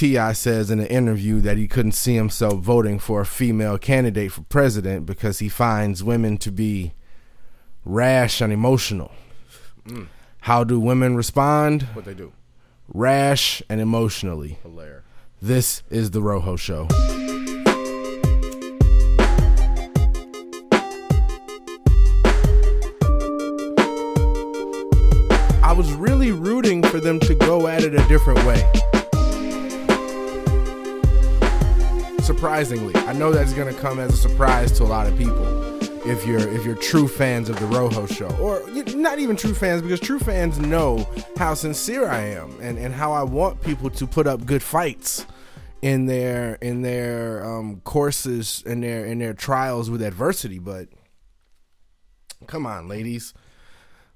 T.I. says in an interview that he couldn't see himself voting for a female candidate for president because he finds women to be rash and emotional. Mm. How do women respond? What they do? Rash and emotionally. Hilarious. This is the Rojo Show. I was really rooting for them to go at it a different way. Surprisingly, I know that's going to come as a surprise to a lot of people if you're if you're true fans of the Rojo show. Or not even true fans because true fans know how sincere I am and and how I want people to put up good fights in their in their um, courses in their in their trials with adversity. But come on ladies.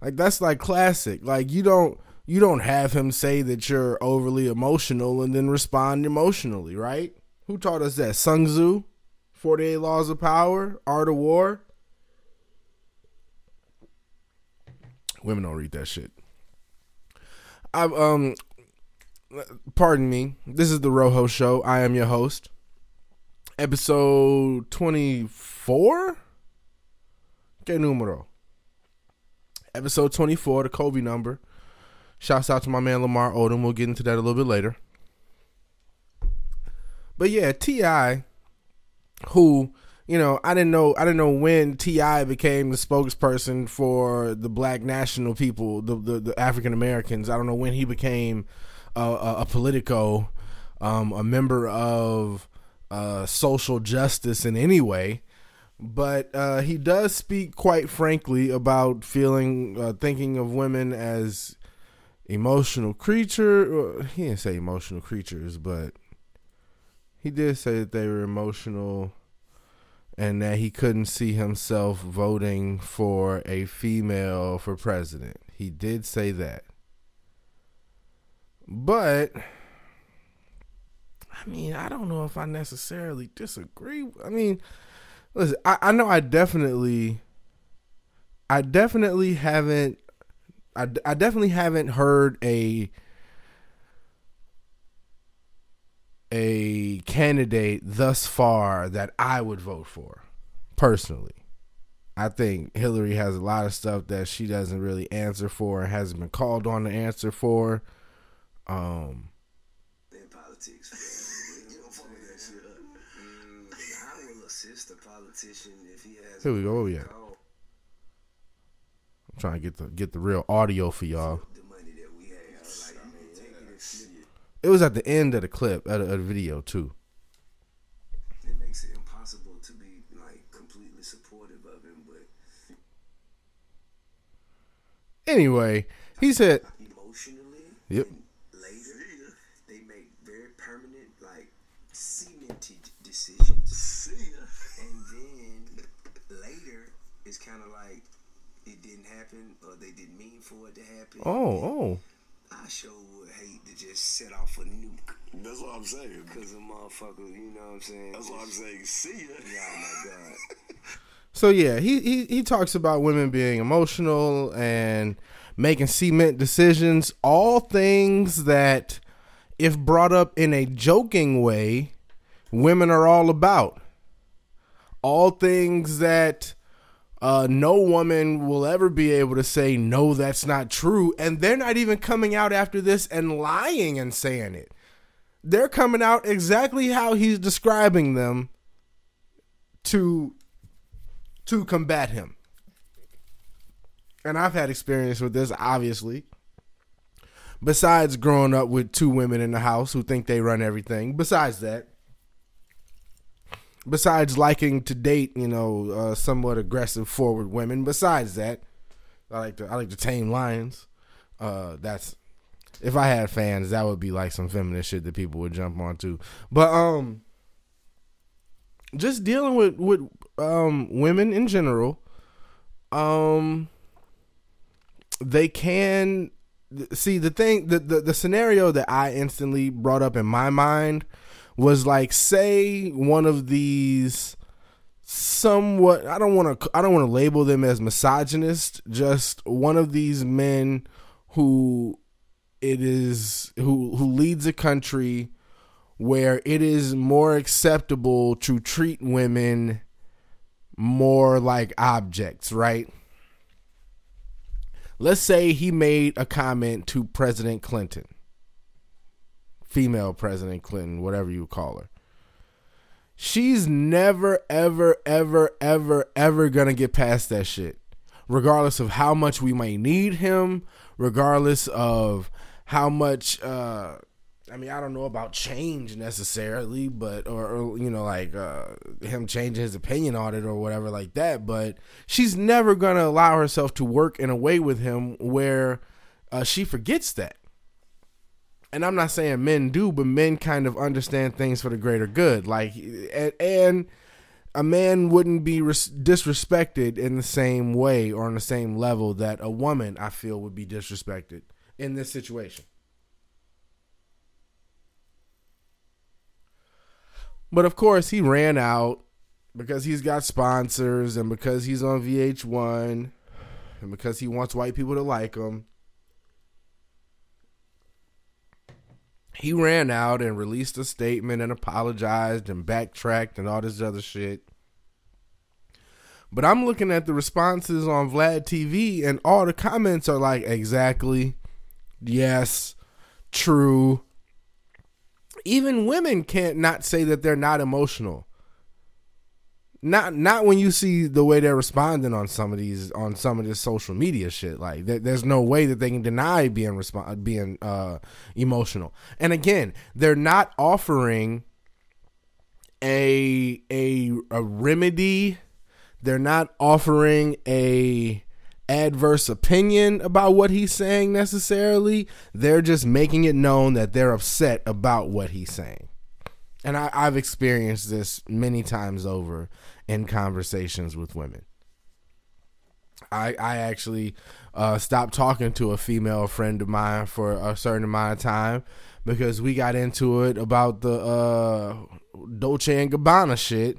Like that's like classic. Like you don't you don't have him say that you're overly emotional and then respond emotionally right who taught us that Sun Tzu 48 laws of power art of war Women don't read that shit. I um pardon me. This is the Rojo show. I am your host. Episode 24? Que numero? Episode 24, the Kobe number. Shouts out to my man Lamar Odom. We'll get into that a little bit later. But yeah, T.I., who you know, I didn't know I didn't know when T.I. became the spokesperson for the Black national people, the the, the African Americans. I don't know when he became a, a, a Politico, um, a member of uh, social justice in any way. But uh, he does speak quite frankly about feeling, uh, thinking of women as emotional creature. He didn't say emotional creatures, but he did say that they were emotional and that he couldn't see himself voting for a female for president. He did say that. But I mean, I don't know if I necessarily disagree. I mean, listen, I, I know I definitely I definitely haven't I, I definitely haven't heard a a candidate thus far that I would vote for personally. I think Hillary has a lot of stuff that she doesn't really answer for hasn't been called on to answer for. Um, in politics, you don't fuck that shit up. Mm, will assist a politician if he has. Here we go. We at? I'm trying to get the get the real audio for y'all. It was at the end of the clip, of the video too. It makes it impossible to be like completely supportive of him, but anyway, he said emotionally. Yep. Later, they make very permanent, like cemented decisions, and then later it's kind of like it didn't happen or they didn't mean for it to happen. Oh, oh. I sure would hate to just set off a nuke. That's what I'm saying. Because of motherfuckers, you know what I'm saying? That's what I'm saying. See ya. Yeah, oh my God. so yeah, he, he he talks about women being emotional and making cement decisions, all things that if brought up in a joking way, women are all about. All things that uh, no woman will ever be able to say, no, that's not true. And they're not even coming out after this and lying and saying it. They're coming out exactly how he's describing them to to combat him. And I've had experience with this, obviously. Besides growing up with two women in the house who think they run everything, besides that, besides liking to date, you know, uh, somewhat aggressive forward women. Besides that, I like to I like to tame lions. Uh, that's if I had fans, that would be like some feminist shit that people would jump onto. But um, just dealing with with um women in general, um, they can see the thing the, the the scenario that I instantly brought up in my mind was like say one of these somewhat I don't want to I don't want to label them as misogynist just one of these men who it is who who leads a country where it is more acceptable to treat women more like objects, right? Let's say he made a comment to President Clinton, female President Clinton, whatever you call her. She's never, ever, ever, ever, ever gonna get past that shit. Regardless of how much we may need him, regardless of how much uh I mean, I don't know about change necessarily, but or, or you know, like uh, him changing his opinion on it or whatever like that. But she's never gonna allow herself to work in a way with him where uh, she forgets that. And I'm not saying men do, but men kind of understand things for the greater good. Like, and, and a man wouldn't be res- disrespected in the same way or on the same level that a woman I feel would be disrespected in this situation. But of course, he ran out because he's got sponsors and because he's on VH1 and because he wants white people to like him. He ran out and released a statement and apologized and backtracked and all this other shit. But I'm looking at the responses on Vlad TV and all the comments are like, exactly, yes, true, even women can't not say that they're not emotional. Not not when you see the way they're responding on some of these on some of this social media shit. Like there, there's no way that they can deny being resp- being uh, emotional. And again, they're not offering a a a remedy. They're not offering a adverse opinion about what he's saying necessarily. They're just making it known that they're upset about what he's saying. And I, have experienced this many times over in conversations with women. I, I actually uh, stopped talking to a female friend of mine for a certain amount of time because we got into it about the uh, Dolce and Gabbana shit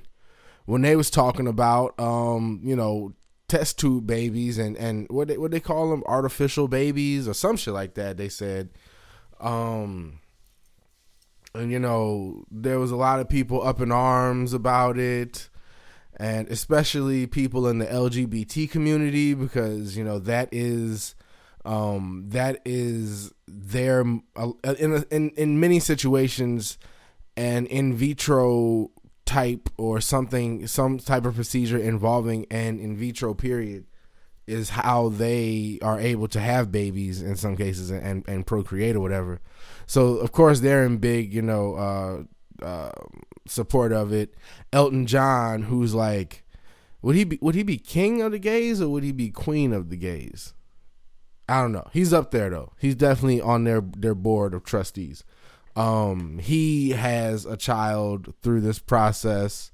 when they was talking about um, you know test tube babies and and what they, what they call them artificial babies or some shit like that they said um and you know there was a lot of people up in arms about it and especially people in the LGBT community because you know that is um that is their uh, in in in many situations an in vitro type or something some type of procedure involving an in vitro period is how they are able to have babies in some cases and and procreate or whatever. So of course they're in big you know uh, uh, support of it. Elton john who's like would he be would he be king of the gays or would he be queen of the gays? I don't know. He's up there though. He's definitely on their their board of trustees. Um, he has a child through this process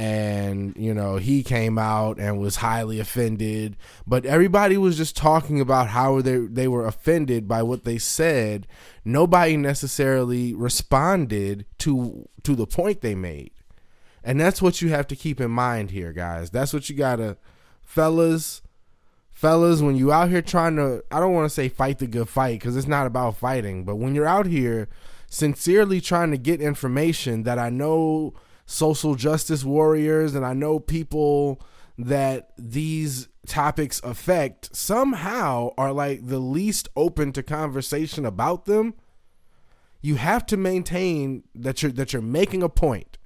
and you know he came out and was highly offended. But everybody was just talking about how they they were offended by what they said. Nobody necessarily responded to to the point they made. And that's what you have to keep in mind here guys. That's what you got to fellas fellas when you out here trying to I don't want to say fight the good fight cuz it's not about fighting but when you're out here sincerely trying to get information that I know social justice warriors and I know people that these topics affect somehow are like the least open to conversation about them. You have to maintain that you're that you're making a point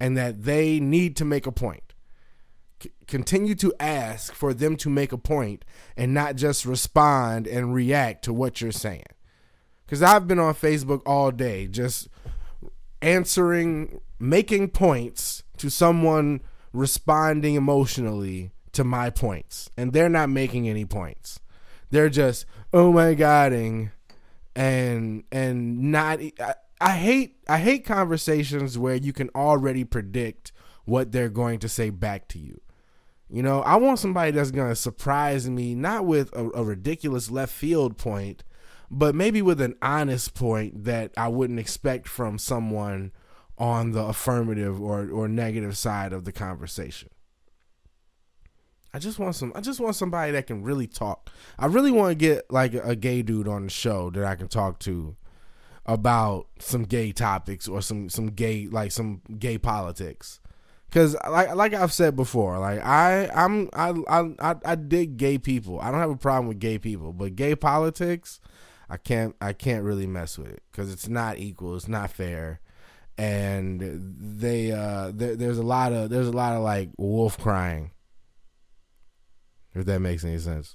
and that they need to make a point. C- continue to ask for them to make a point and not just respond and react to what you're saying. Because I've been on Facebook all day just answering, making points to someone responding emotionally to my points, and they're not making any points. They're just oh my godding, and and not. I, I hate I hate conversations where you can already predict what they're going to say back to you. You know, I want somebody that's going to surprise me, not with a, a ridiculous left field point, but maybe with an honest point that I wouldn't expect from someone on the affirmative or, or negative side of the conversation. I just want some I just want somebody that can really talk. I really want to get like a gay dude on the show that I can talk to about some gay topics or some some gay like some gay politics. Cause like like I've said before, like I I'm I I I dig gay people. I don't have a problem with gay people, but gay politics, I can't I can't really mess with it because it's not equal. It's not fair, and they uh there, there's a lot of there's a lot of like wolf crying. If that makes any sense.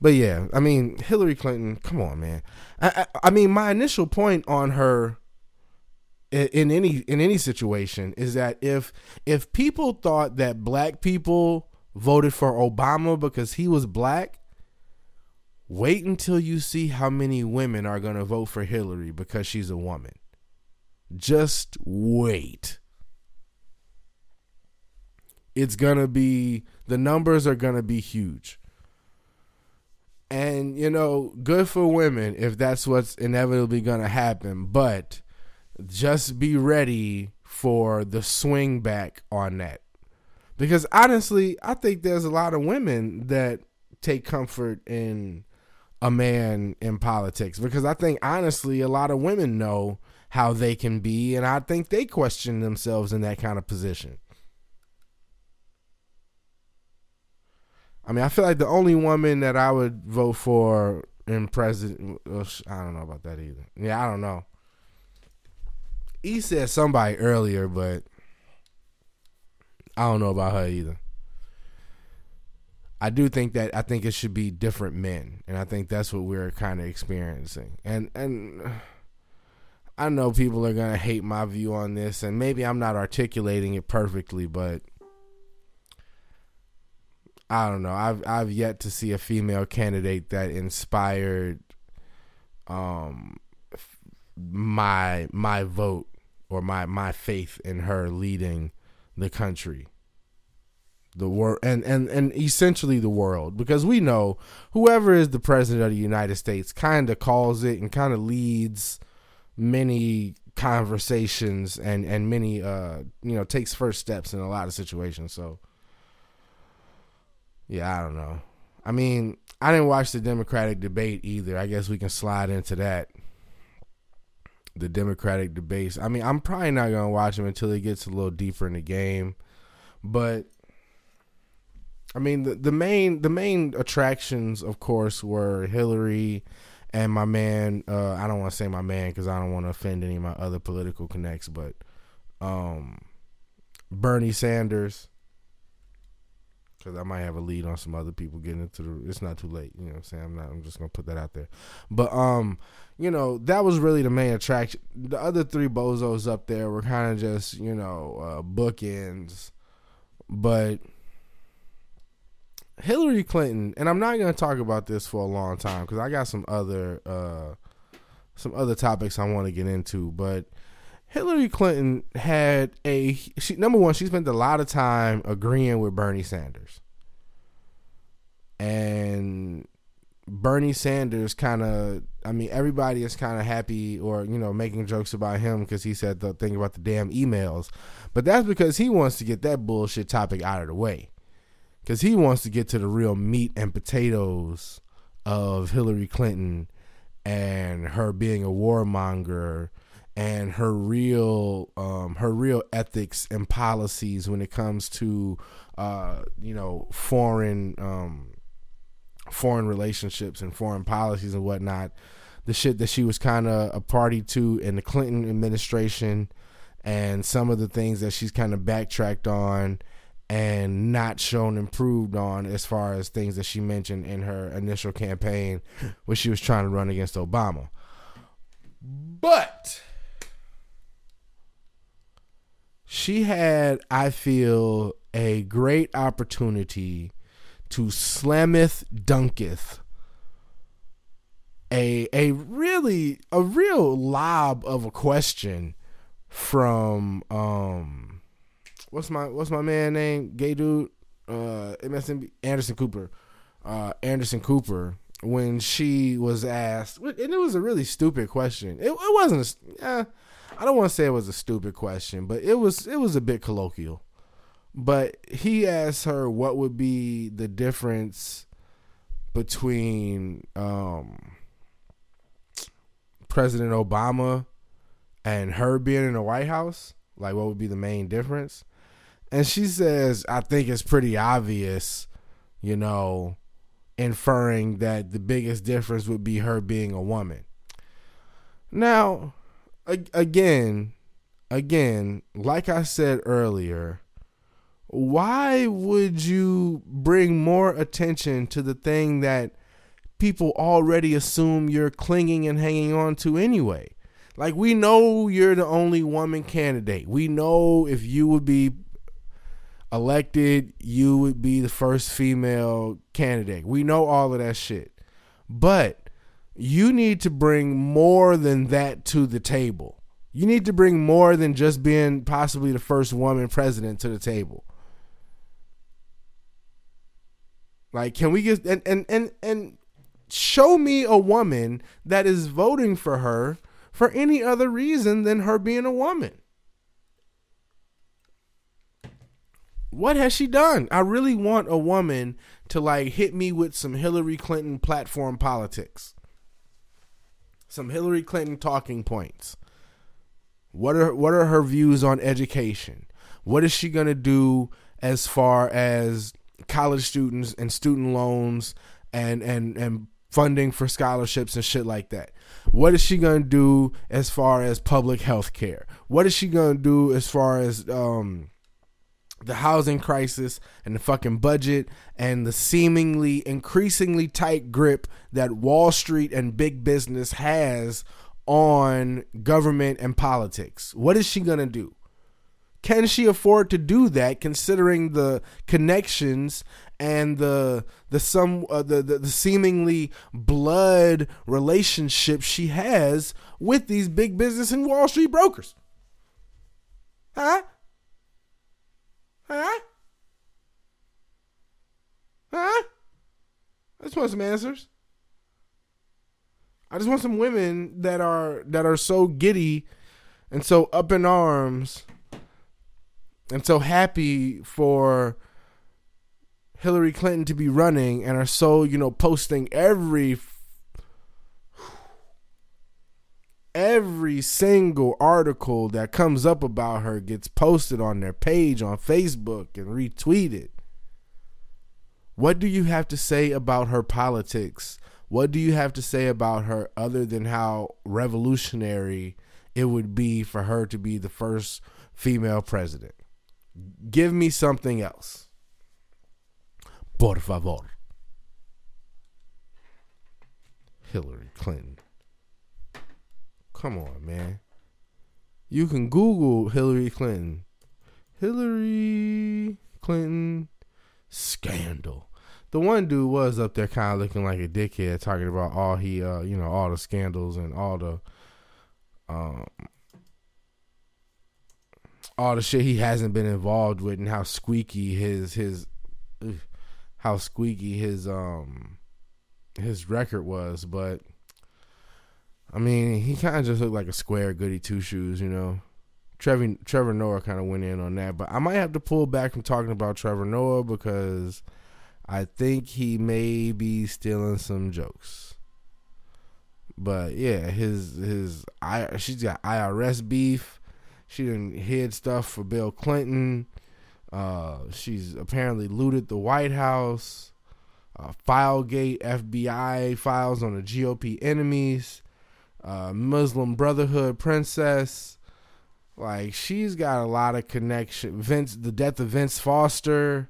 But yeah, I mean Hillary Clinton. Come on, man. I, I, I mean my initial point on her in, in any in any situation is that if if people thought that black people voted for Obama because he was black, wait until you see how many women are going to vote for Hillary because she's a woman. Just wait. It's going to be the numbers are going to be huge. And you know, good for women if that's what's inevitably going to happen, but just be ready for the swing back on that. Because honestly, I think there's a lot of women that take comfort in a man in politics because I think honestly a lot of women know how they can be and I think they question themselves in that kind of position. I mean, I feel like the only woman that I would vote for in president, I don't know about that either. Yeah, I don't know. He said somebody earlier, but I don't know about her either. I do think that I think it should be different men, and I think that's what we're kind of experiencing. And and I know people are gonna hate my view on this, and maybe I'm not articulating it perfectly, but I don't know. I've I've yet to see a female candidate that inspired um my my vote or my my faith in her leading the country the world and, and and essentially the world because we know whoever is the president of the United States kind of calls it and kind of leads many conversations and and many uh you know takes first steps in a lot of situations so yeah, I don't know. I mean, I didn't watch the Democratic debate either. I guess we can slide into that. The Democratic debates. I mean, I'm probably not gonna watch them until it gets a little deeper in the game. But I mean, the the main the main attractions, of course, were Hillary and my man. Uh, I don't want to say my man because I don't want to offend any of my other political connects, but um, Bernie Sanders because I might have a lead on some other people getting into the. It's not too late, you know. what I'm saying I'm not. I'm just gonna put that out there. But um, you know, that was really the main attraction. The other three bozos up there were kind of just you know uh, bookends, but. Hillary Clinton, and I'm not going to talk about this for a long time because I got some other uh, some other topics I want to get into. But Hillary Clinton had a she, number one. She spent a lot of time agreeing with Bernie Sanders, and Bernie Sanders kind of. I mean, everybody is kind of happy or you know making jokes about him because he said the thing about the damn emails, but that's because he wants to get that bullshit topic out of the way, because he wants to get to the real meat and potatoes of Hillary Clinton and her being a warmonger and her real um, her real ethics and policies when it comes to uh, you know foreign um, foreign relationships and foreign policies and whatnot. The shit that she was kind of a party to in the Clinton administration, and some of the things that she's kind of backtracked on and not shown improved on as far as things that she mentioned in her initial campaign when she was trying to run against Obama. But she had, I feel, a great opportunity to slameth dunketh a a really a real lob of a question from um what's my what's my man name gay dude uh MSNB Anderson Cooper uh Anderson Cooper when she was asked and it was a really stupid question it, it wasn't a, I don't want to say it was a stupid question, but it was it was a bit colloquial. But he asked her what would be the difference between um, President Obama and her being in the White House? Like, what would be the main difference? And she says, I think it's pretty obvious, you know, inferring that the biggest difference would be her being a woman. Now, again, again, like I said earlier, why would you bring more attention to the thing that people already assume you're clinging and hanging on to anyway? Like, we know you're the only woman candidate. We know if you would be elected, you would be the first female candidate. We know all of that shit. But you need to bring more than that to the table. You need to bring more than just being possibly the first woman president to the table. Like, can we get and and and and show me a woman that is voting for her for any other reason than her being a woman? What has she done? I really want a woman to like hit me with some Hillary Clinton platform politics. Some Hillary Clinton talking points. What are what are her views on education? What is she going to do as far as college students and student loans and and and funding for scholarships and shit like that? What is she going to do as far as public health care? What is she going to do as far as um the housing crisis and the fucking budget and the seemingly increasingly tight grip that Wall Street and big business has on government and politics. What is she going to do? Can she afford to do that considering the connections and the the some uh, the, the the seemingly blood relationship she has with these big business and Wall Street brokers? Huh? Huh? Huh? I just want some answers. I just want some women that are that are so giddy and so up in arms and so happy for Hillary Clinton to be running and are so, you know, posting every every single article that comes up about her gets posted on their page on Facebook and retweeted. What do you have to say about her politics? What do you have to say about her other than how revolutionary it would be for her to be the first female president? Give me something else. Por favor. Hillary Clinton. Come on, man. You can Google Hillary Clinton. Hillary Clinton scandal. The one dude was up there kind of looking like a dickhead, talking about all he, uh, you know, all the scandals and all the, um, all the shit he hasn't been involved with, and how squeaky his his, ugh, how squeaky his um, his record was. But I mean, he kind of just looked like a square goody two shoes, you know. Trevor Trevor Noah kind of went in on that, but I might have to pull back from talking about Trevor Noah because I think he may be stealing some jokes. But yeah, his his I she's got IRS beef. She didn't hid stuff for Bill Clinton. Uh, she's apparently looted the White House. Uh, Filegate FBI files on the GOP enemies uh, Muslim Brotherhood princess. Like she's got a lot of connection. Vince, the death of Vince Foster.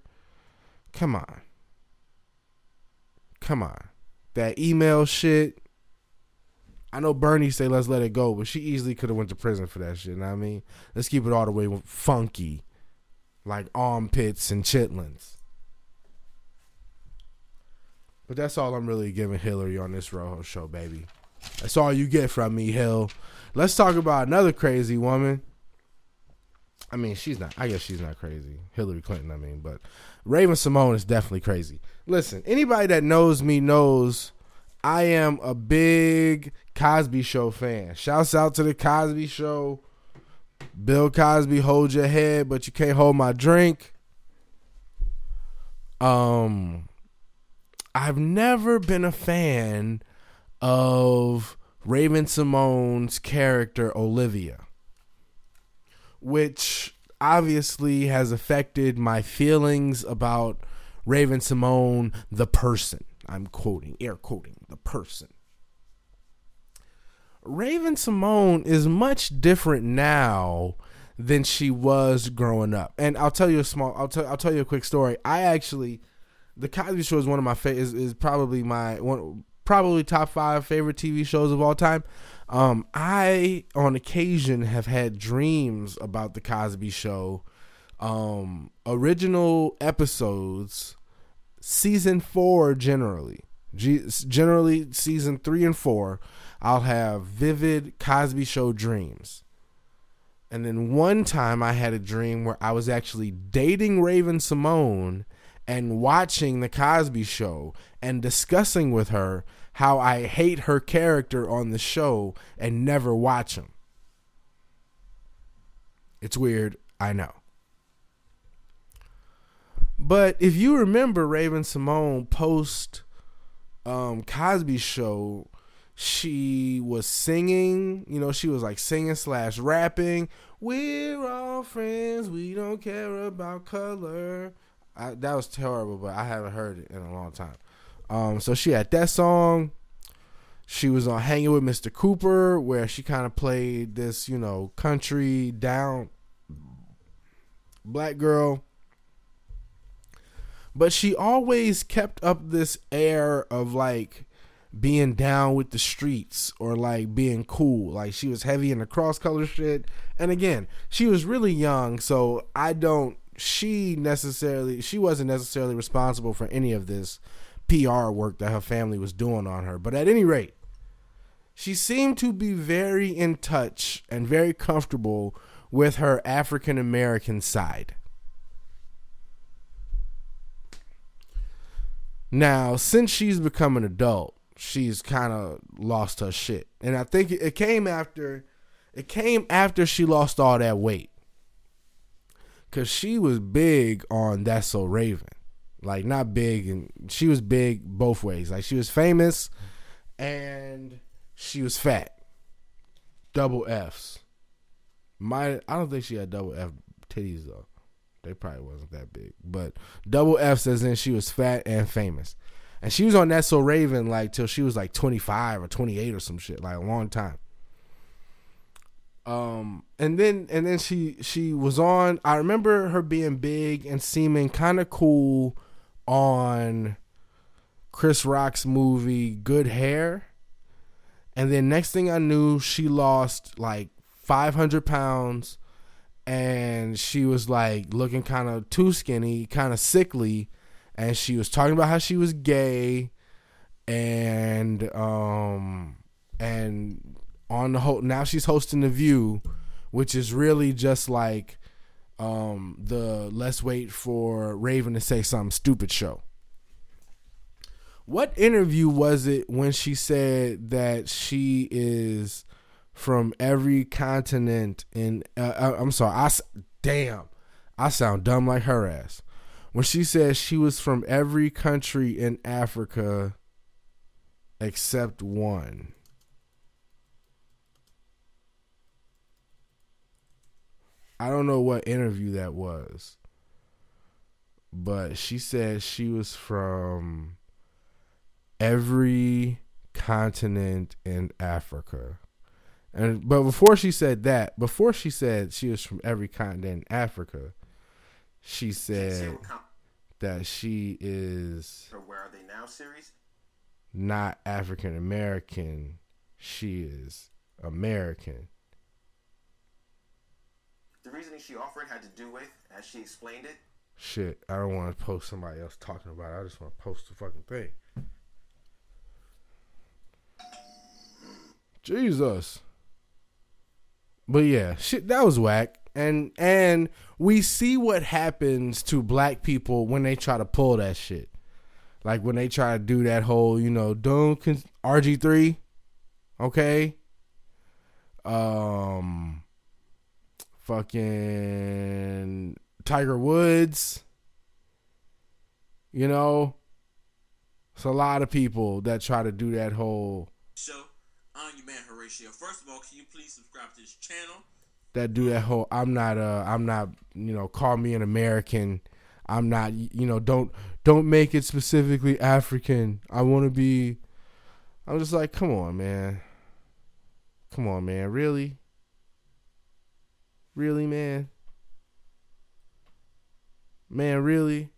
Come on, come on, that email shit. I know Bernie say let's let it go, but she easily could have went to prison for that shit. You know what I mean, let's keep it all the way funky, like armpits and chitlins. But that's all I'm really giving Hillary on this Rojo show, baby. That's all you get from me, Hill. Let's talk about another crazy woman. I mean, she's not. I guess she's not crazy. Hillary Clinton. I mean, but Raven-Symoné is definitely crazy. Listen, anybody that knows me knows I am a big Cosby Show fan. Shouts out to the Cosby Show. Bill Cosby, hold your head, but you can't hold my drink. Um, I've never been a fan of Raven-Symoné's character Olivia, which obviously has affected my feelings about Raven-Symoné, the person. I'm quoting, air quoting, the person. Raven-Symoné is much different now than she was growing up. And I'll tell you a small I'll tell I'll tell you a quick story. I actually the Cosby Show is one of my favorite is, is probably my one probably top 5 favorite TV shows of all time. Um I on occasion have had dreams about the Cosby Show um original episodes season 4 generally. generally season 3 and 4 I'll have vivid Cosby Show dreams. And then one time I had a dream where I was actually dating Raven-Symoné and watching The Cosby Show and discussing with her how I hate her character on the show and never watch him. It's weird, I know. But if you remember Raven-Symoné post um, Cosby Show, she was singing, you know, she was like singing slash rapping. We're all friends, we don't care about color. I, that was terrible, but I haven't heard it in a long time. Um, so she had that song. She was on Hanging with Mr. Cooper, where she kind of played this, you know, country down black girl. But she always kept up this air of like being down with the streets or like being cool. Like she was heavy in the cross color shit. And again, she was really young, so I don't she necessarily she wasn't necessarily responsible for any of this PR work that her family was doing on her. But at any rate, she seemed to be very in touch and very comfortable with her African American side. Now, since she's become an adult, she's kind of lost her shit. And I think it came after it came after she lost all that weight. Cause she was big on That's So Raven. Like not big and she was big both ways. Like she was famous and she was fat. Double F's. My I don't think she had double F titties though. They probably wasn't that big. But double F says in she was fat and famous. And she was on that so Raven like till she was like 25 or 28 or some shit, like a long time. Um and then and then she she was on I remember her being big and seeming kind of cool on Chris Rock's movie Good Hair. And then next thing I knew, she lost like 500 pounds. And she was like looking kind of too skinny, kind of sickly. And she was talking about how she was gay. And um and on the whole now she's hosting the view which is really just like um the let's wait for raven to say something stupid show what interview was it when she said that she is from every continent in uh, uh i'm sorry i damn i sound dumb like her ass when she said she was from every country in Africa except one. I don't know what interview that was. But she said she was from every continent in Africa. And but before she said that, before she said she was from every continent in Africa, she said that she is Where Are They Now series? Not African American. She is American. The reasoning she offered had to do with, as she explained it. Shit, I don't want to post somebody else talking about it. I just want to post the fucking thing. Jesus. But yeah, shit, that was whack and and we see what happens to black people when they try to pull that shit. Like when they try to do that whole, you know, don't con- RG3, okay? Um fucking Tiger Woods. You know, it's a lot of people that try to do that whole show I'm your man Horatio. First of all, can you please subscribe to this channel? that do that whole I'm not uh I'm not you know call me an American I'm not you know don't don't make it specifically African I want to be I'm just like come on man come on man really really man? Man really?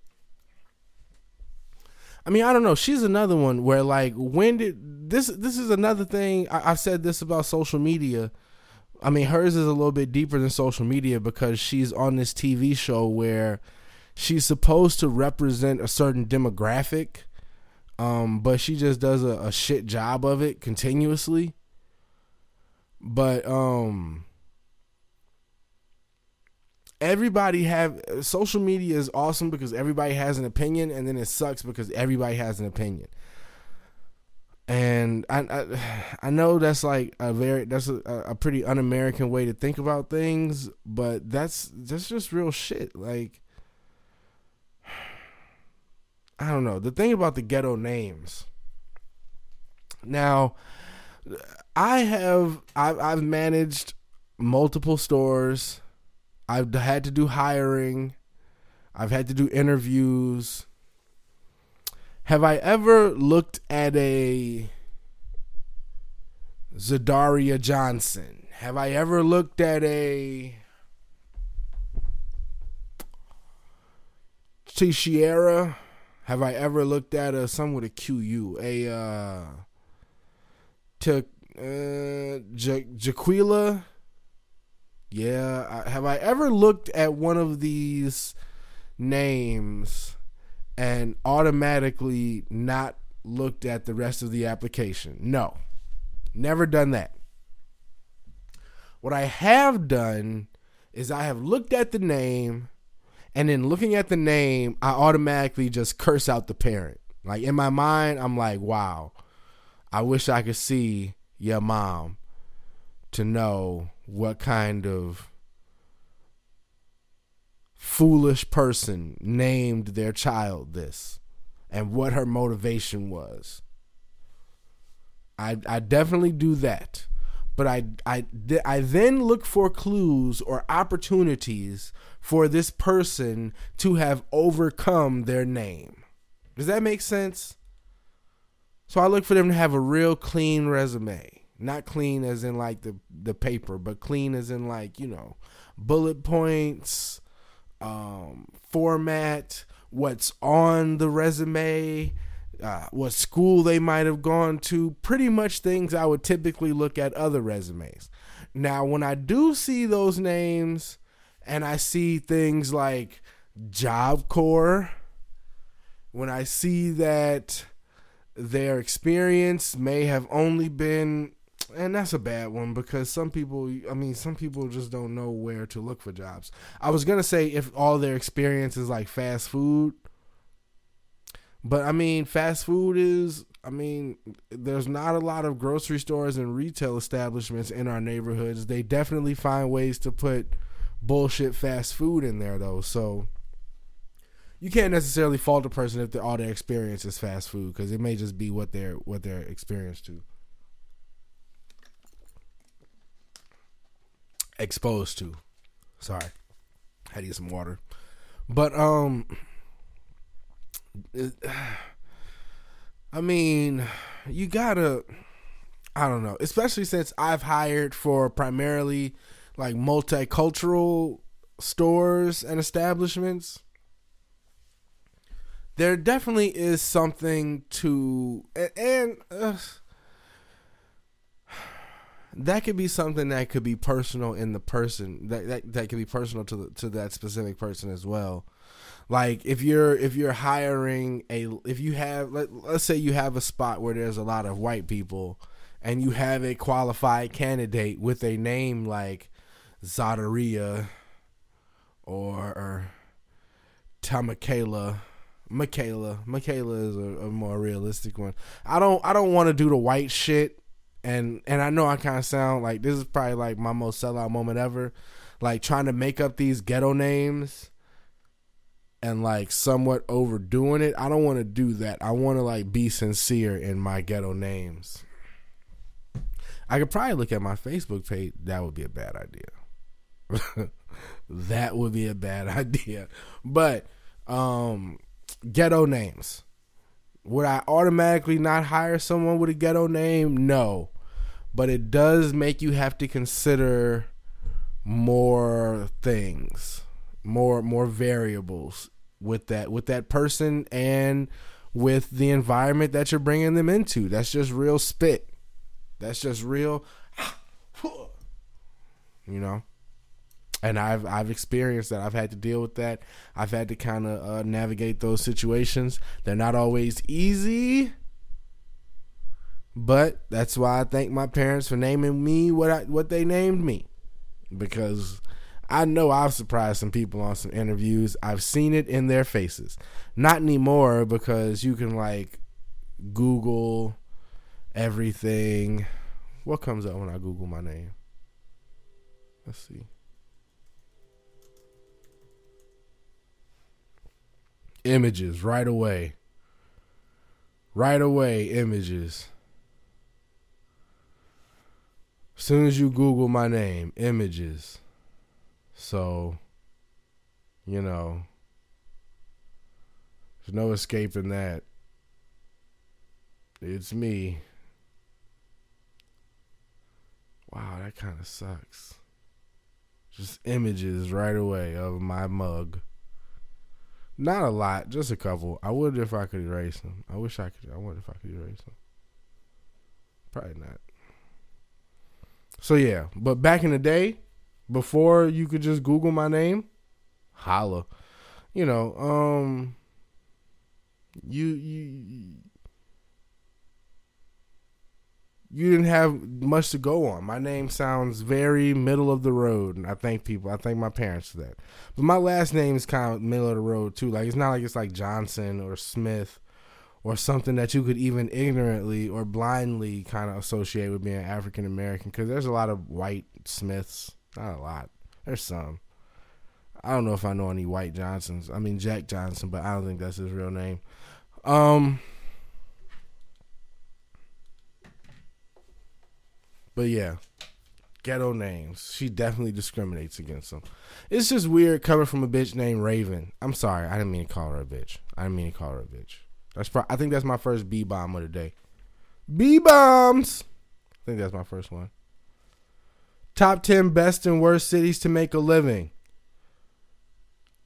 I mean I don't know. She's another one where like when did this this is another thing. I, I've said this about social media. I mean, hers is a little bit deeper than social media because she's on this TV show where she's supposed to represent a certain demographic, um, but she just does a, a shit job of it continuously. But um, everybody have social media is awesome because everybody has an opinion, and then it sucks because everybody has an opinion and I, I, I know that's like a very that's a, a pretty un-American way to think about things, but that's that's just real shit. Like I don't know the thing about the ghetto names. Now, I have I've, I've managed multiple stores. I've had to do hiring. I've had to do interviews. Have I ever looked at a Zadaria Johnson? Have I ever looked at a Tishiera? Have I ever looked at a some with a QU? A uh to uh ja- Jaquila? Yeah, I, have I ever looked at one of these names and automatically not looked at the rest of the application. No, never done that. What I have done is I have looked at the name, and in looking at the name, I automatically just curse out the parent. Like in my mind, I'm like, wow, I wish I could see your mom to know what kind of foolish person named their child this and what her motivation was. I I definitely do that. But I I I then look for clues or opportunities for this person to have overcome their name. Does that make sense? So I look for them to have a real clean resume. Not clean as in like the the paper, but clean as in like, you know, bullet points, um, format, what's on the resume, uh, what school they might have gone to, pretty much things I would typically look at other resumes. Now, when I do see those names and I see things like Job Corps, when I see that their experience may have only been and that's a bad one because some people i mean some people just don't know where to look for jobs. I was gonna say if all their experience is like fast food but i mean fast food is i mean there's not a lot of grocery stores and retail establishments in our neighborhoods. They definitely find ways to put bullshit fast food in there though so you can't necessarily fault a person if all their experience is fast food because it may just be what they're what they're experienced to exposed to. Sorry, had to get some water. But um, I mean, you gotta. I don't know, especially since I've hired for primarily like multicultural stores and establishments. There definitely is something to and. and uh, that could be something that could be personal in the person that that, that could be personal to the, to that specific person as well. Like if you're if you're hiring a if you have let, let's say you have a spot where there's a lot of white people and you have a qualified candidate with a name like Zadaria or, Tamakela Michaela Michaela is a, a more realistic one. I don't I don't want to do the white shit and and I know I kind of sound like this is probably like my most sellout moment ever, like trying to make up these ghetto names and like somewhat overdoing it. I don't want to do that. I want to like be sincere in my ghetto names. I could probably look at my Facebook page. That would be a bad idea. that would be a bad idea. But um ghetto names. Would I automatically not hire someone with a ghetto name? No. But it does make you have to consider more things, more more variables with that with that person and with the environment that you're bringing them into. That's just real spit. That's just real you know and I've I've experienced that. I've had to deal with that. I've had to kind of uh, navigate those situations. They're not always easy, but that's why I thank my parents for naming me what I, what they named me, because I know I've surprised some people on some interviews. I've seen it in their faces. Not anymore because you can like Google everything. What comes up when I Google my name? Let's see. Images right away. Right away, images. As soon as you Google my name, images. So, you know, there's no escaping that. It's me. Wow, that kind of sucks. Just images right away of my mug. Not a lot, just a couple. I would if I could erase them. I wish I could. I wonder if I could erase them. Probably not. So yeah, but back in the day, before you could just Google my name, holla. You know, um, you you you didn't have much to go on. My name sounds very middle of the road, and I thank people. I thank my parents for that. But my last name is kind of middle of the road too. Like it's not like it's like Johnson or Smith or something that you could even ignorantly or blindly kind of associate with being African American. Because there's a lot of white Smiths. Not a lot. There's some. I don't know if I know any white Johnsons. I mean Jack Johnson, but I don't think that's his real name. Um. But yeah, ghetto names. She definitely discriminates against them. It's just weird coming from a bitch named Raven. I'm sorry, I didn't mean to call her a bitch. I didn't mean to call her a bitch. That's pro- I think that's my first B bomb of the day. B bombs. I think that's my first one. Top 10 best and worst cities to make a living.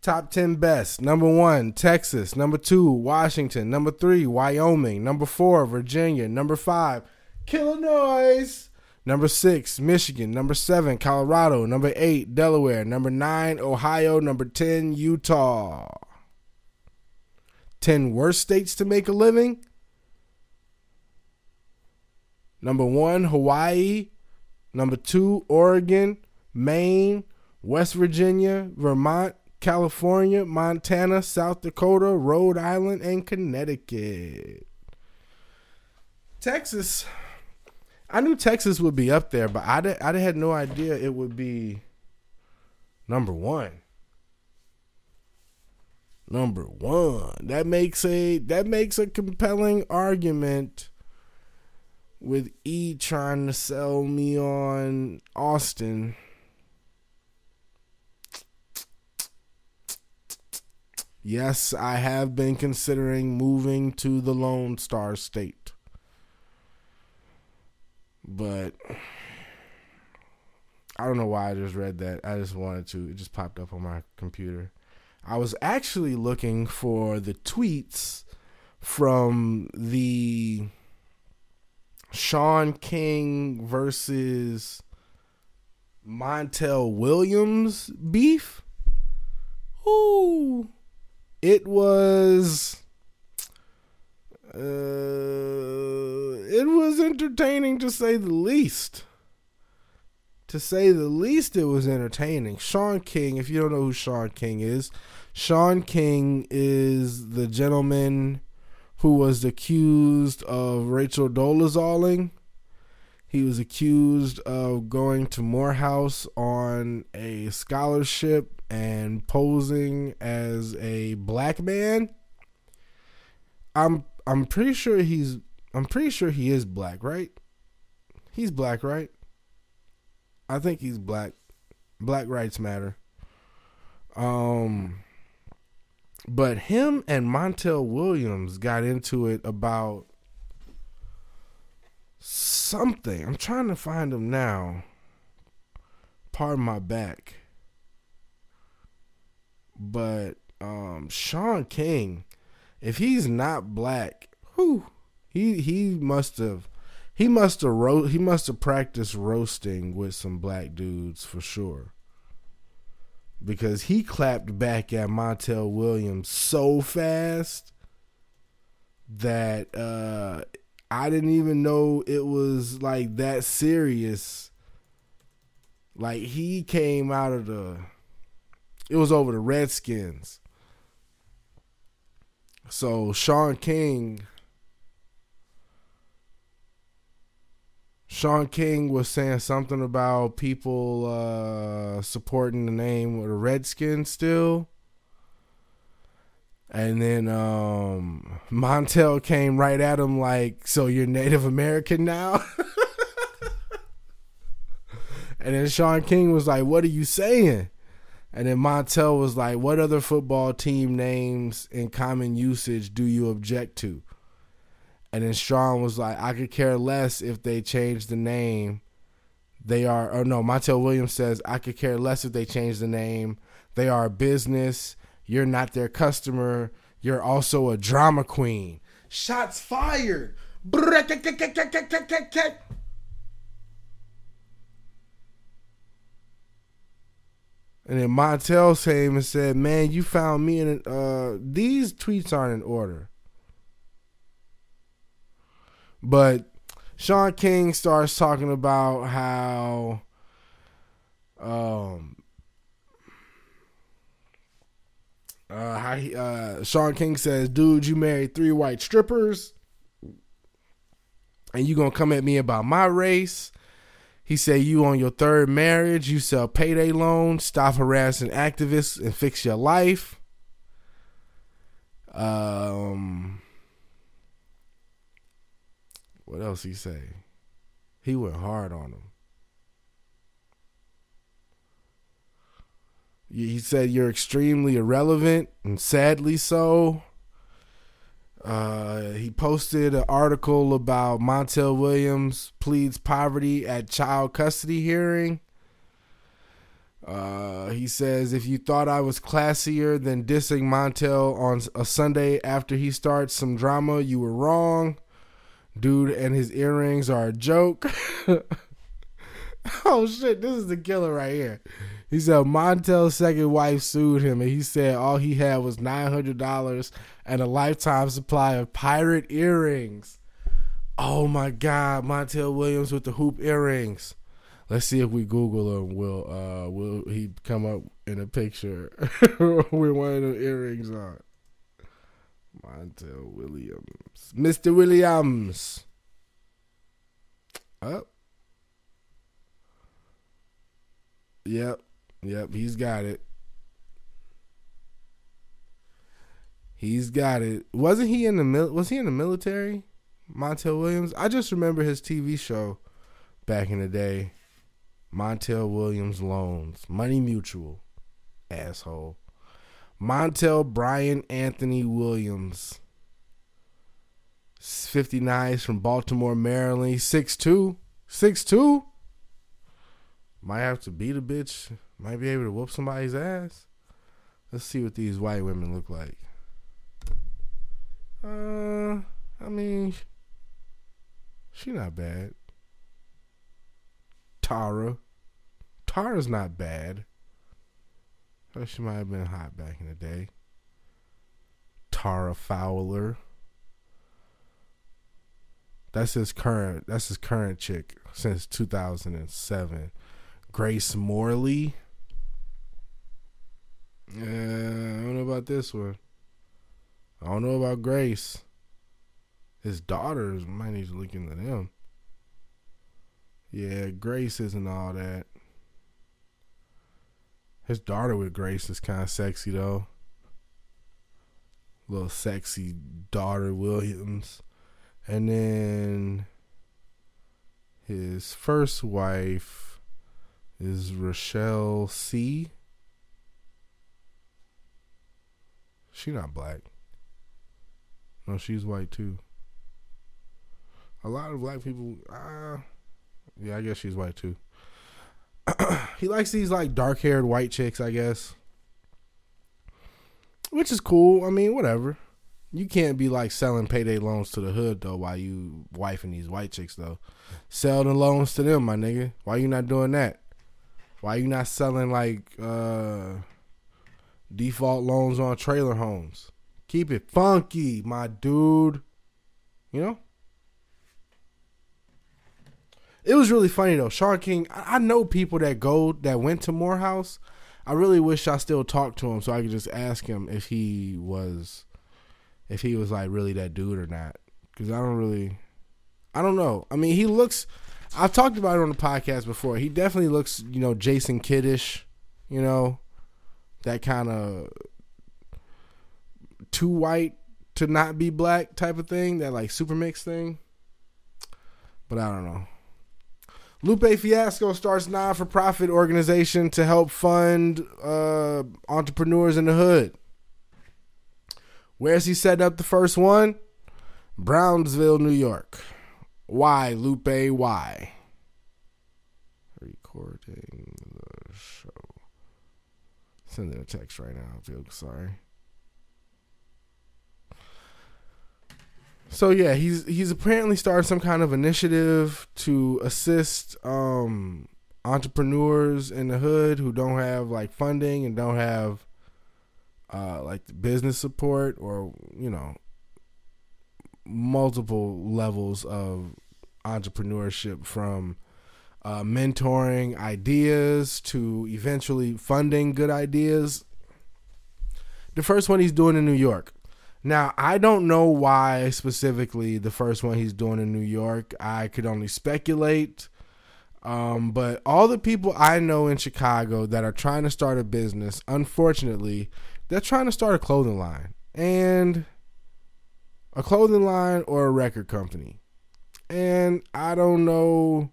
Top 10 best. Number one, Texas. Number two, Washington. Number three, Wyoming. Number four, Virginia. Number five, Illinois. Number six, Michigan. Number seven, Colorado. Number eight, Delaware. Number nine, Ohio. Number 10, Utah. 10 worst states to make a living. Number one, Hawaii. Number two, Oregon, Maine, West Virginia, Vermont, California, Montana, South Dakota, Rhode Island, and Connecticut. Texas I knew Texas would be up there, but I did, I had no idea it would be number one. Number one. That makes a that makes a compelling argument with E trying to sell me on Austin. Yes, I have been considering moving to the Lone Star State. But I don't know why I just read that. I just wanted to. It just popped up on my computer. I was actually looking for the tweets from the Shaun King versus Montel Williams beef. Ooh. It was uh, it was entertaining to say the least. To say the least, it was entertaining. Shaun King, if you don't know who Shaun King is, Shaun King is the gentleman who was accused of Rachel Dolezaling. He was accused of going to Morehouse on a scholarship and posing as a black man. I'm I'm pretty sure he's I'm pretty sure he is black, right? He's black, right? I think he's black. Black rights matter. Um but him and Montel Williams got into it about something. I'm trying to find him now. Pardon my back. But um Shaun King, if he's not black, who he he must have he must have ro- he must have practiced roasting with some black dudes for sure. Because he clapped back at Montel Williams so fast that uh I didn't even know it was like that serious. Like he came out of the it was over the Redskins. So Shaun King Shaun King was saying something about people uh, supporting the name of the Redskins still. And then um, Montel came right at him like, "So you're Native American now?" and then Shaun King was like, "What are you saying?" And then Montel was like, "What other football team names in common usage do you object to?" And then Strong was like, "I could care less if they change the name. They are, or no, Montel Williams says, I could care less if they change the name. They are a business. You're not their customer. You're also a drama queen. Shots fired. And then Montel came and said, "Man, you found me in uh these tweets aren't in order." But Shaun King starts talking about how um uh how he, uh Shaun King says, "Dude, you married three white strippers and you to come at me about my race?" He said, You on your third marriage, you sell payday loans, stop harassing activists, and fix your life. Um, what else he say? He went hard on him. He said you're extremely irrelevant, and sadly so. Uh, he posted an article about Montel Williams pleads poverty at child custody hearing. Uh, he says, if you thought I was classier than dissing Montel on a Sunday after he starts some drama, you were wrong. Dude and his earrings are a joke. oh shit, this is the killer right here. He said Montel's second wife sued him and he said all he had was $900 and a lifetime supply of pirate earrings. Oh my God, Montel Williams with the hoop earrings. Let's see if we Google him. Will uh will he come up in a picture with one of the earrings on? Montel Williams, Mr. Williams. Up. Yep, yep, he's got it. He's got it. Wasn't he in the mil- was he in the military? Montel Williams? I just remember his TV show back in the day. Montel Williams Loans. Money Mutual. Asshole. Montel Brian Anthony Williams. 59 from Baltimore, Maryland. 6'2. 6'2. Might have to beat a bitch. Might be able to whoop somebody's ass. Let's see what these white women look like. Uh, I mean, she not bad. Tara. Tara's not bad. Oh, she might have been hot back in the day. Tara Fowler. That's his current. That's his current chick since 2007. Grace Morley. I don't know about this one. I don't know about Grace. His daughters might need to look into them. Yeah, Grace isn't all that. His daughter with Grace is kind of sexy though. Little sexy daughter Williams. And then His first wife is Rochelle See She not black. No, she's white too. A lot of black people. Uh, yeah, I guess she's white too. he likes these like dark haired white chicks, I guess. Which is cool. I mean, whatever. You can't be like selling payday loans to the hood though while you wifing these white chicks though. Sell the loans to them, my nigga. Why you not doing that? Why you not selling like uh default loans on trailer homes? Keep it funky, my dude. You know? It was really funny though. Shaun King, I, know people that go that went to Morehouse. I really wish I still talked to him so I could just ask him if he was if he was like really that dude or not. Cause I don't really I don't know. I mean he looks I've talked about it on the podcast before. He definitely looks, you know, Jason Kiddish, you know, that kind of too white to not be black type of thing, that like super mix thing. But I don't know. Lupe Fiasco starts non for profit organization to help fund uh, entrepreneurs in the hood. Where's he setting up the first one? Brownsville, New York. Why, Lupe? Why? Recording the show. Sending a text right now. I feel sorry. So yeah, he's he's apparently started some kind of initiative to assist um, entrepreneurs in the hood who don't have like funding and don't have uh, like business support or you know multiple levels of entrepreneurship from uh, mentoring ideas to eventually funding good ideas. The first one he's doing in New York. Now, I don't know why specifically the first one he's doing in New York. I could only speculate. Um, but all the people I know in Chicago that are trying to start a business, unfortunately, they're trying to start a clothing line. And a clothing line or a record company. And I don't know.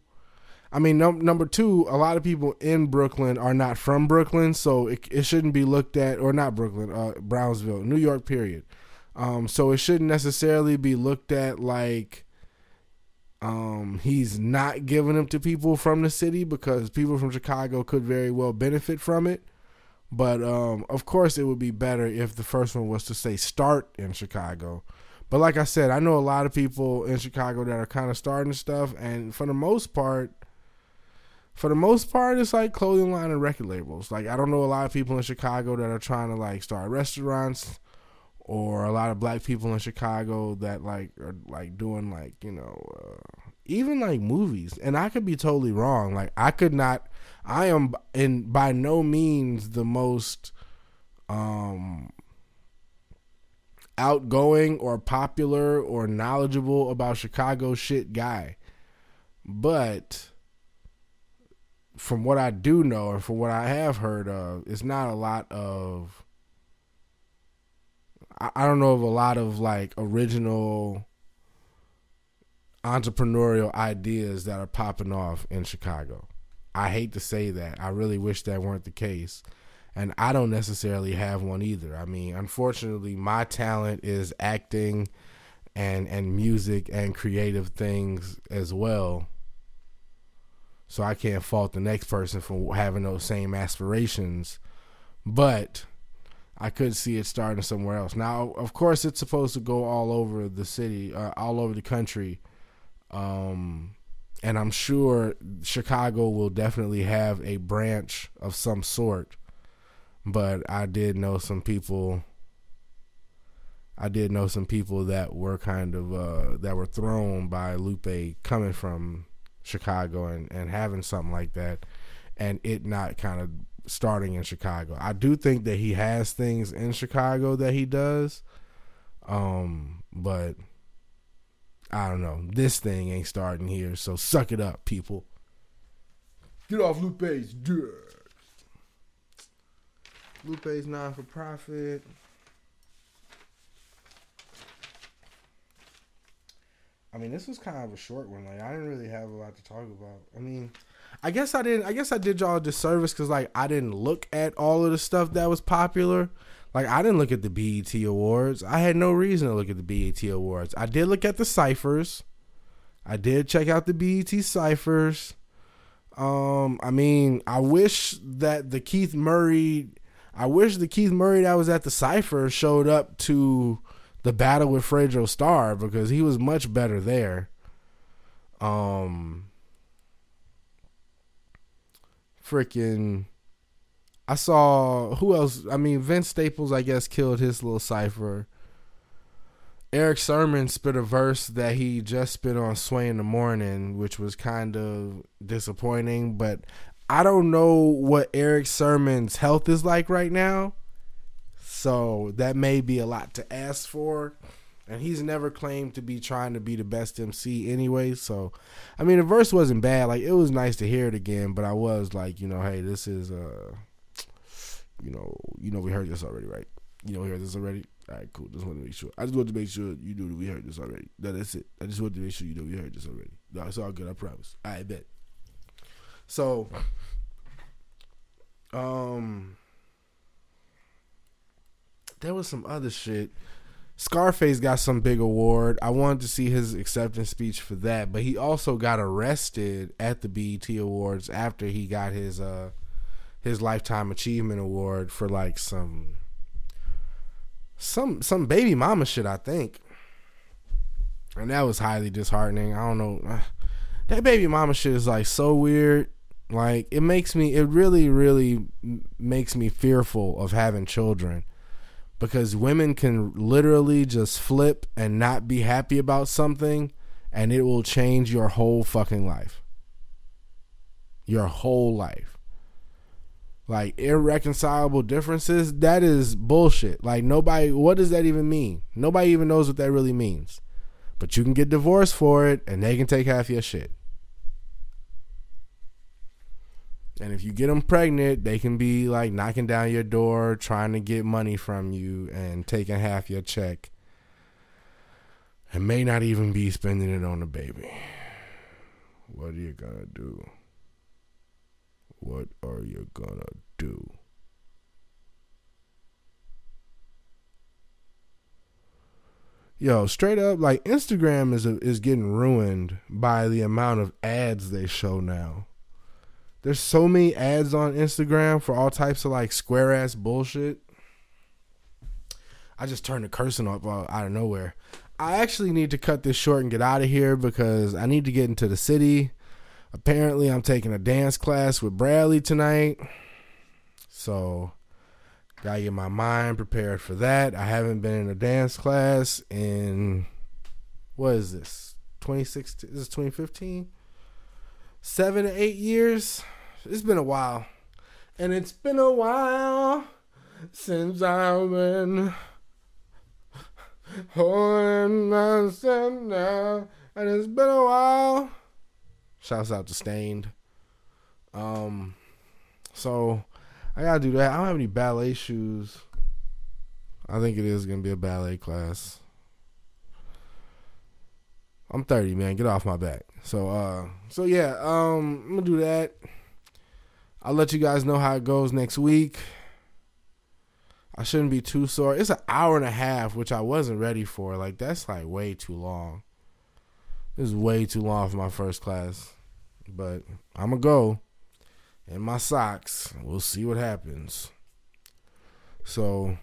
I mean, num- number two, a lot of people in Brooklyn are not from Brooklyn, so it, it shouldn't be looked at, or not Brooklyn, uh, Brownsville, New York, period. Um, so it shouldn't necessarily be looked at like um, he's not giving them to people from the city because people from Chicago could very well benefit from it. But um, of course, it would be better if the first one was to say start in Chicago. But like I said, I know a lot of people in Chicago that are kind of starting stuff, and for the most part, for the most part, it's like clothing line and record labels. Like I don't know a lot of people in Chicago that are trying to like start restaurants or a lot of black people in Chicago that like are like doing like you know uh, even like movies and I could be totally wrong like I could not I am in by no means the most um outgoing or popular or knowledgeable about Chicago shit guy but from what I do know and from what I have heard of it's not a lot of I don't know of a lot of like original entrepreneurial ideas that are popping off in Chicago. I hate to say that. I really wish that weren't the case. And I don't necessarily have one either. I mean, unfortunately, my talent is acting and and music and creative things as well. So I can't fault the next person for having those same aspirations. But I could see it starting somewhere else. Now, of course, it's supposed to go all over the city, uh, all over the country, um, and I'm sure Chicago will definitely have a branch of some sort. But I did know some people. I did know some people that were kind of uh, that were thrown by Lupe coming from Chicago and, and having something like that, and it not kind of starting in Chicago. I do think that he has things in Chicago that he does. Um, but I don't know. This thing ain't starting here, so suck it up, people. Get off Lupe's dick. Lupe's non for profit. I mean, this was kind of a short one. Like, I didn't really have a lot to talk about. I mean, I guess I didn't. I guess I did y'all a disservice because like I didn't look at all of the stuff that was popular. Like I didn't look at the BET awards. I had no reason to look at the BET awards. I did look at the ciphers. I did check out the BET ciphers. Um, I mean, I wish that the Keith Murray, I wish the Keith Murray that was at the cipher showed up to the battle with Fredo Starr because he was much better there. Um, freaking I saw who else? I mean, Vince Staples, I guess, killed his little cipher. Erick Sermon spit a verse that he just spit on Sway in the Morning, which was kind of disappointing. But I don't know what Erick Sermon's health is like right now. So that may be a lot to ask for. And he's never claimed to be trying to be the best MC anyway. So, I mean, the verse wasn't bad. Like, it was nice to hear it again. But I was like, you know, hey, this is, uh, you know, you know, we heard this already, right? You know, we heard this already. All right, cool. Just want to make sure. I just want to make sure you knew that we heard this already. No, that's it. I just want to make sure you know we heard this already. No, it's all good. I promise. I bet. So, um, there was some other shit. Scarface got some big award. I wanted to see his acceptance speech for that, but he also got arrested at the BET Awards after he got his uh his lifetime achievement award for like some some some baby mama shit, I think. And that was highly disheartening. I don't know. That baby mama shit is like so weird. Like it makes me it really really makes me fearful of having children. Because women can literally just flip and not be happy about something and it will change your whole fucking life. Your whole life. Like irreconcilable differences that is bullshit. Like nobody what does that even mean? Nobody even knows what that really means. But you can get divorced for it and they can take half your shit and if you get them pregnant they can be like knocking down your door trying to get money from you and taking half your check and may not even be spending it on the baby what are you gonna do what are you gonna do? Yo, straight up, like Instagram is a, is getting ruined by the amount of ads they show now. There's so many ads on Instagram for all types of like square ass bullshit. I just turned the cursing up uh, out of nowhere. I actually need to cut this short and get out of here because I need to get into the city apparently I'm taking a dance class with Bradley tonight. So gotta get my mind prepared for that. I haven't been in a dance class in what is this? 2016 this is 2015? Seven to eight years. It's been a while. And it's been a while since I've been holding now. And it's been a while Shouts out to Stained. Um, so I gotta do that. I don't have any ballet shoes. I think it is gonna be a ballet class. I'm 30, man. Get off my back. So, uh, so yeah, um, I'm gonna do that. I'll let you guys know how it goes next week. I shouldn't be too sore. It's an hour and a half, which I wasn't ready for. Like that's like way too long. This is way too long for my first class. But I'm going to go in my socks. We'll see what happens. So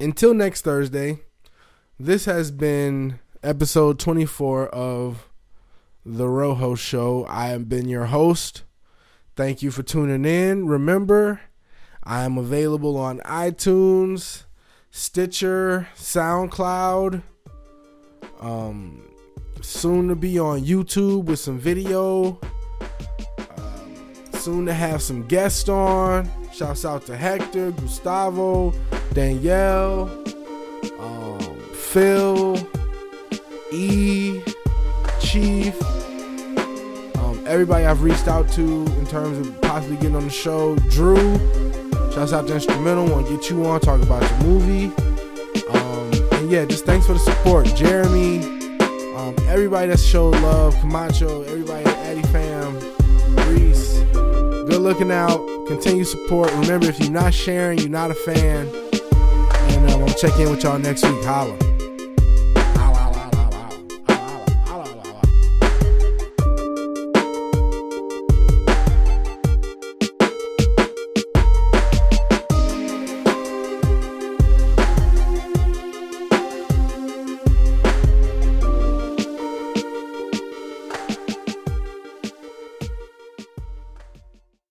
until next Thursday, this has been episode 24 of The Rojo Show. I have been your host. Thank you for tuning in. Remember, I am available on iTunes, Stitcher, SoundCloud, um, soon to be on YouTube with some video. Um, soon to have some guests on. Shouts out to Hector, Gustavo, Danielle, um, Phil, E, Chief, um, everybody I've reached out to in terms of possibly getting on the show. Drew, shouts out to Instrumental, want to get you on, talk about your movie. Um, and yeah, just thanks for the support. Jeremy, Um, everybody that showed love, Camacho, everybody at Addy Fam, Reese, good looking out. Continue support. Remember, if you're not sharing, you're not a fan. And um, I'm gonna check in with y'all next week. Holla.